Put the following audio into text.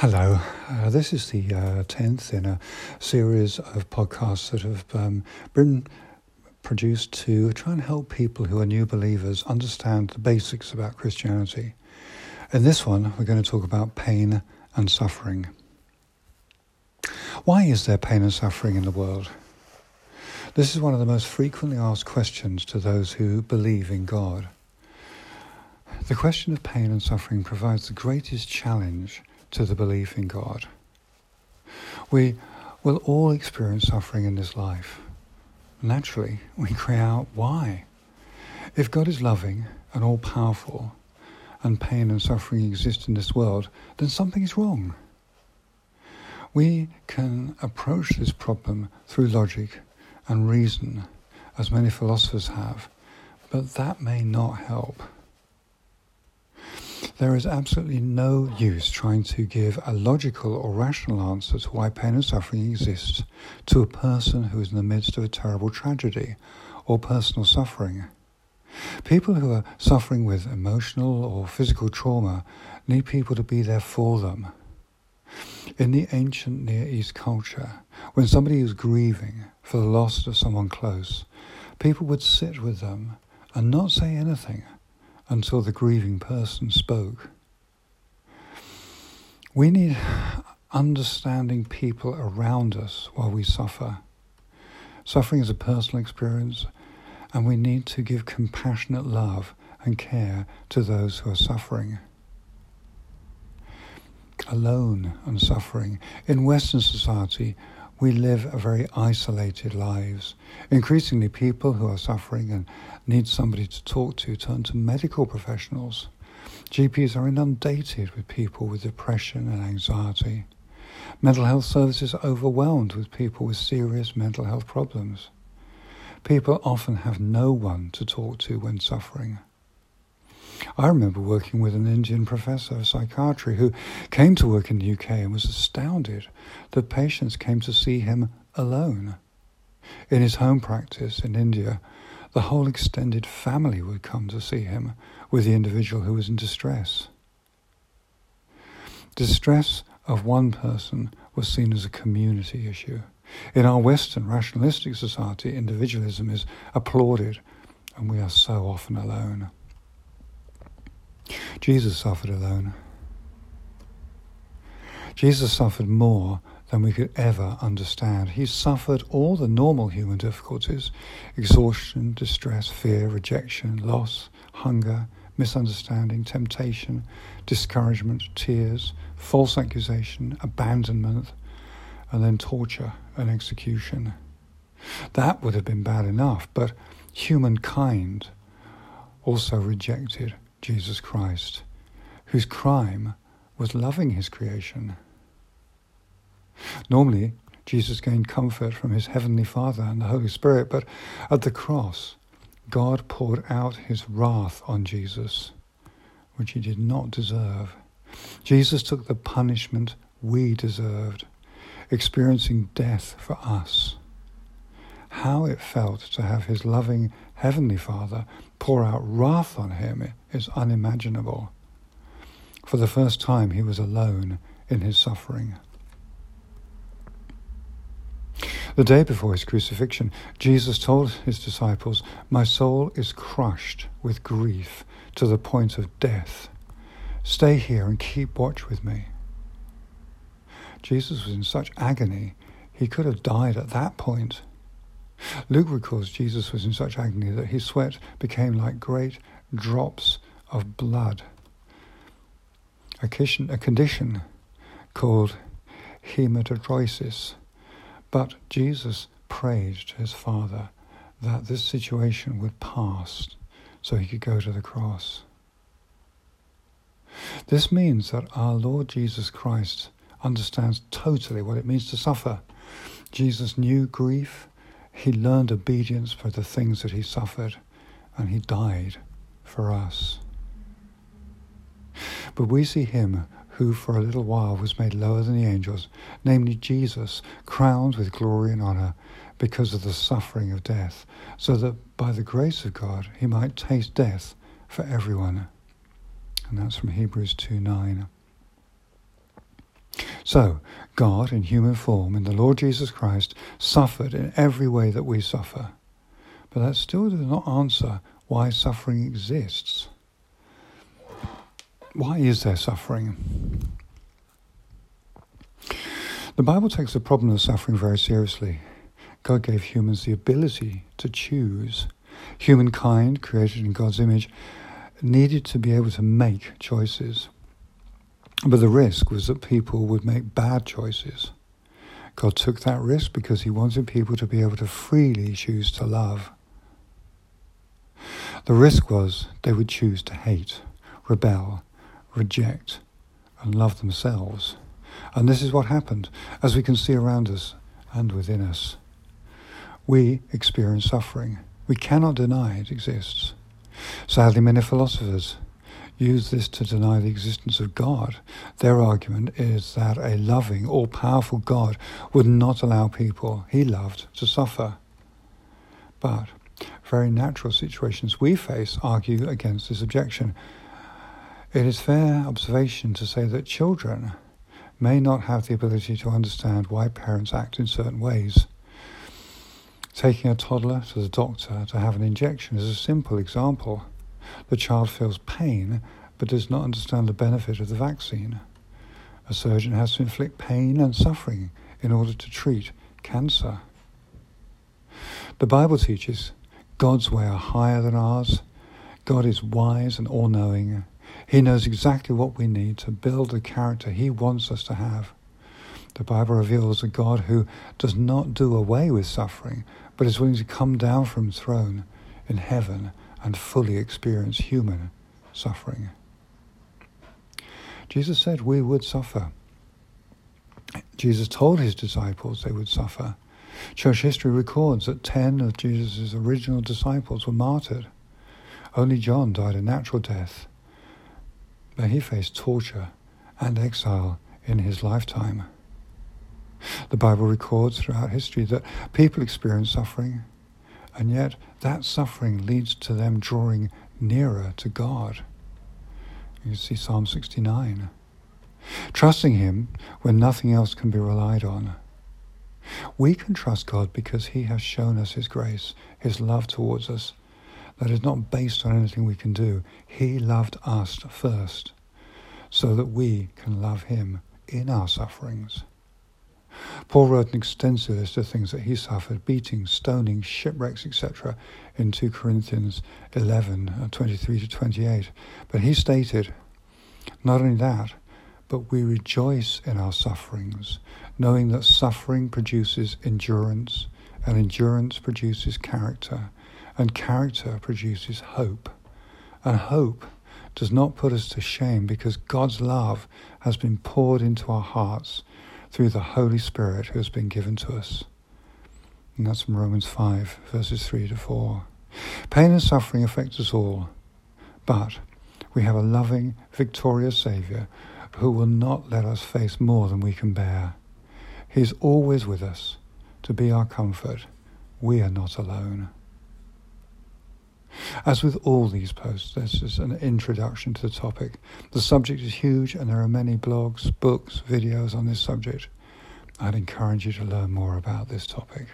Hello, uh, this is the uh, 10th in a series of podcasts that have um, been produced to try and help people who are new believers understand the basics about Christianity. In this one, we're going to talk about pain and suffering. Why is there pain and suffering in the world? This is one of the most frequently asked questions to those who believe in God. The question of pain and suffering provides the greatest challenge to the belief in God. We will all experience suffering in this life. Naturally, we cry out, why? If God is loving and all powerful, and pain and suffering exist in this world, then something is wrong. We can approach this problem through logic and reason, as many philosophers have, but that may not help. There is absolutely no use trying to give a logical or rational answer to why pain and suffering exists to a person who is in the midst of a terrible tragedy or personal suffering. People who are suffering with emotional or physical trauma need people to be there for them. In the ancient Near East culture, when somebody is grieving for the loss of someone close, people would sit with them and not say anything until the grieving person spoke. We need understanding people around us while we suffer. Suffering is a personal experience, and we need to give compassionate love and care to those who are suffering alone and suffering. In Western society, we live very isolated lives. Increasingly, people who are suffering and need somebody to talk to turn to medical professionals. GPs are inundated with people with depression and anxiety. Mental health services are overwhelmed with people with serious mental health problems. People often have no one to talk to when suffering. I remember working with an Indian professor of psychiatry who came to work in the UK and was astounded that patients came to see him alone. In his home practice in India, the whole extended family would come to see him with the individual who was in distress. Distress of one person was seen as a community issue. In our Western rationalistic society, individualism is applauded, and we are so often alone. Jesus suffered alone. Jesus suffered more than we could ever understand. He suffered all the normal human difficulties exhaustion, distress, fear, rejection, loss, hunger, misunderstanding, temptation, discouragement, tears, false accusation, abandonment, and then torture and execution. That would have been bad enough, but humankind also rejected Jesus Christ, whose crime was loving his creation. Normally, Jesus gained comfort from his heavenly Father and the Holy Spirit, but at the cross, God poured out his wrath on Jesus, which he did not deserve. Jesus took the punishment we deserved, experiencing death for us. How it felt to have his loving Heavenly Father pour out wrath on him is unimaginable. For the first time, he was alone in his suffering. The day before his crucifixion, Jesus told his disciples, My soul is crushed with grief to the point of death. Stay here and keep watch with me. Jesus was in such agony, he could have died at that point. Luke records Jesus was in such agony that his sweat became like great drops of blood. A condition, called hematidrosis. But Jesus prayed to his Father that this situation would pass so he could go to the cross. This means that our Lord Jesus Christ understands totally what it means to suffer. Jesus knew grief, he learned obedience for the things that he suffered, and he died for us. But we see him who for a little while was made lower than the angels, namely Jesus, crowned with glory and honour because of the suffering of death, so that by the grace of God he might taste death for everyone. And that's from Hebrews 2 9. So, God in human form, in the Lord Jesus Christ, suffered in every way that we suffer. But that still does not answer why suffering exists. Why is there suffering? The Bible takes the problem of suffering very seriously. God gave humans the ability to choose. Humankind, created in God's image, needed to be able to make choices. But the risk was that people would make bad choices. God took that risk because he wanted people to be able to freely choose to love. The risk was they would choose to hate, rebel, reject, and love themselves. And this is what happened, as we can see around us and within us. We experience suffering. We cannot deny it exists. Sadly, many philosophers use this to deny the existence of God. Their argument is that a loving, all powerful God would not allow people he loved to suffer. But very natural situations we face argue against this objection. It is fair observation to say that children may not have the ability to understand why parents act in certain ways. Taking a toddler to the doctor to have an injection is a simple example. The child feels pain but does not understand the benefit of the vaccine. A surgeon has to inflict pain and suffering in order to treat cancer. The Bible teaches God's way are higher than ours. God is wise and all knowing. He knows exactly what we need to build the character He wants us to have. The Bible reveals a God who does not do away with suffering, but is willing to come down from his throne in heaven and fully experience human suffering. Jesus said we would suffer. Jesus told his disciples they would suffer. Church history records that ten of Jesus' original disciples were martyred. Only John died a natural death, but he faced torture and exile in his lifetime. The Bible records throughout history that people experience suffering, and yet that suffering leads to them drawing nearer to God. You see Psalm 69. Trusting Him when nothing else can be relied on. We can trust God because He has shown us His grace, His love towards us. That is not based on anything we can do. He loved us first so that we can love Him in our sufferings. Paul wrote an extensive list of things that he suffered beatings, stoning, shipwrecks, etc., in 2 Corinthians 11 uh, 23 to 28. But he stated, not only that, but we rejoice in our sufferings, knowing that suffering produces endurance, and endurance produces character, and character produces hope. And hope does not put us to shame because God's love has been poured into our hearts through the Holy Spirit who has been given to us. And that's from Romans 5, verses 3 to 4. Pain and suffering affect us all, but we have a loving, victorious Saviour who will not let us face more than we can bear. He is always with us to be our comfort. We are not alone. As with all these posts, this is an introduction to the topic. The subject is huge and there are many blogs, books, videos on this subject. I'd encourage you to learn more about this topic.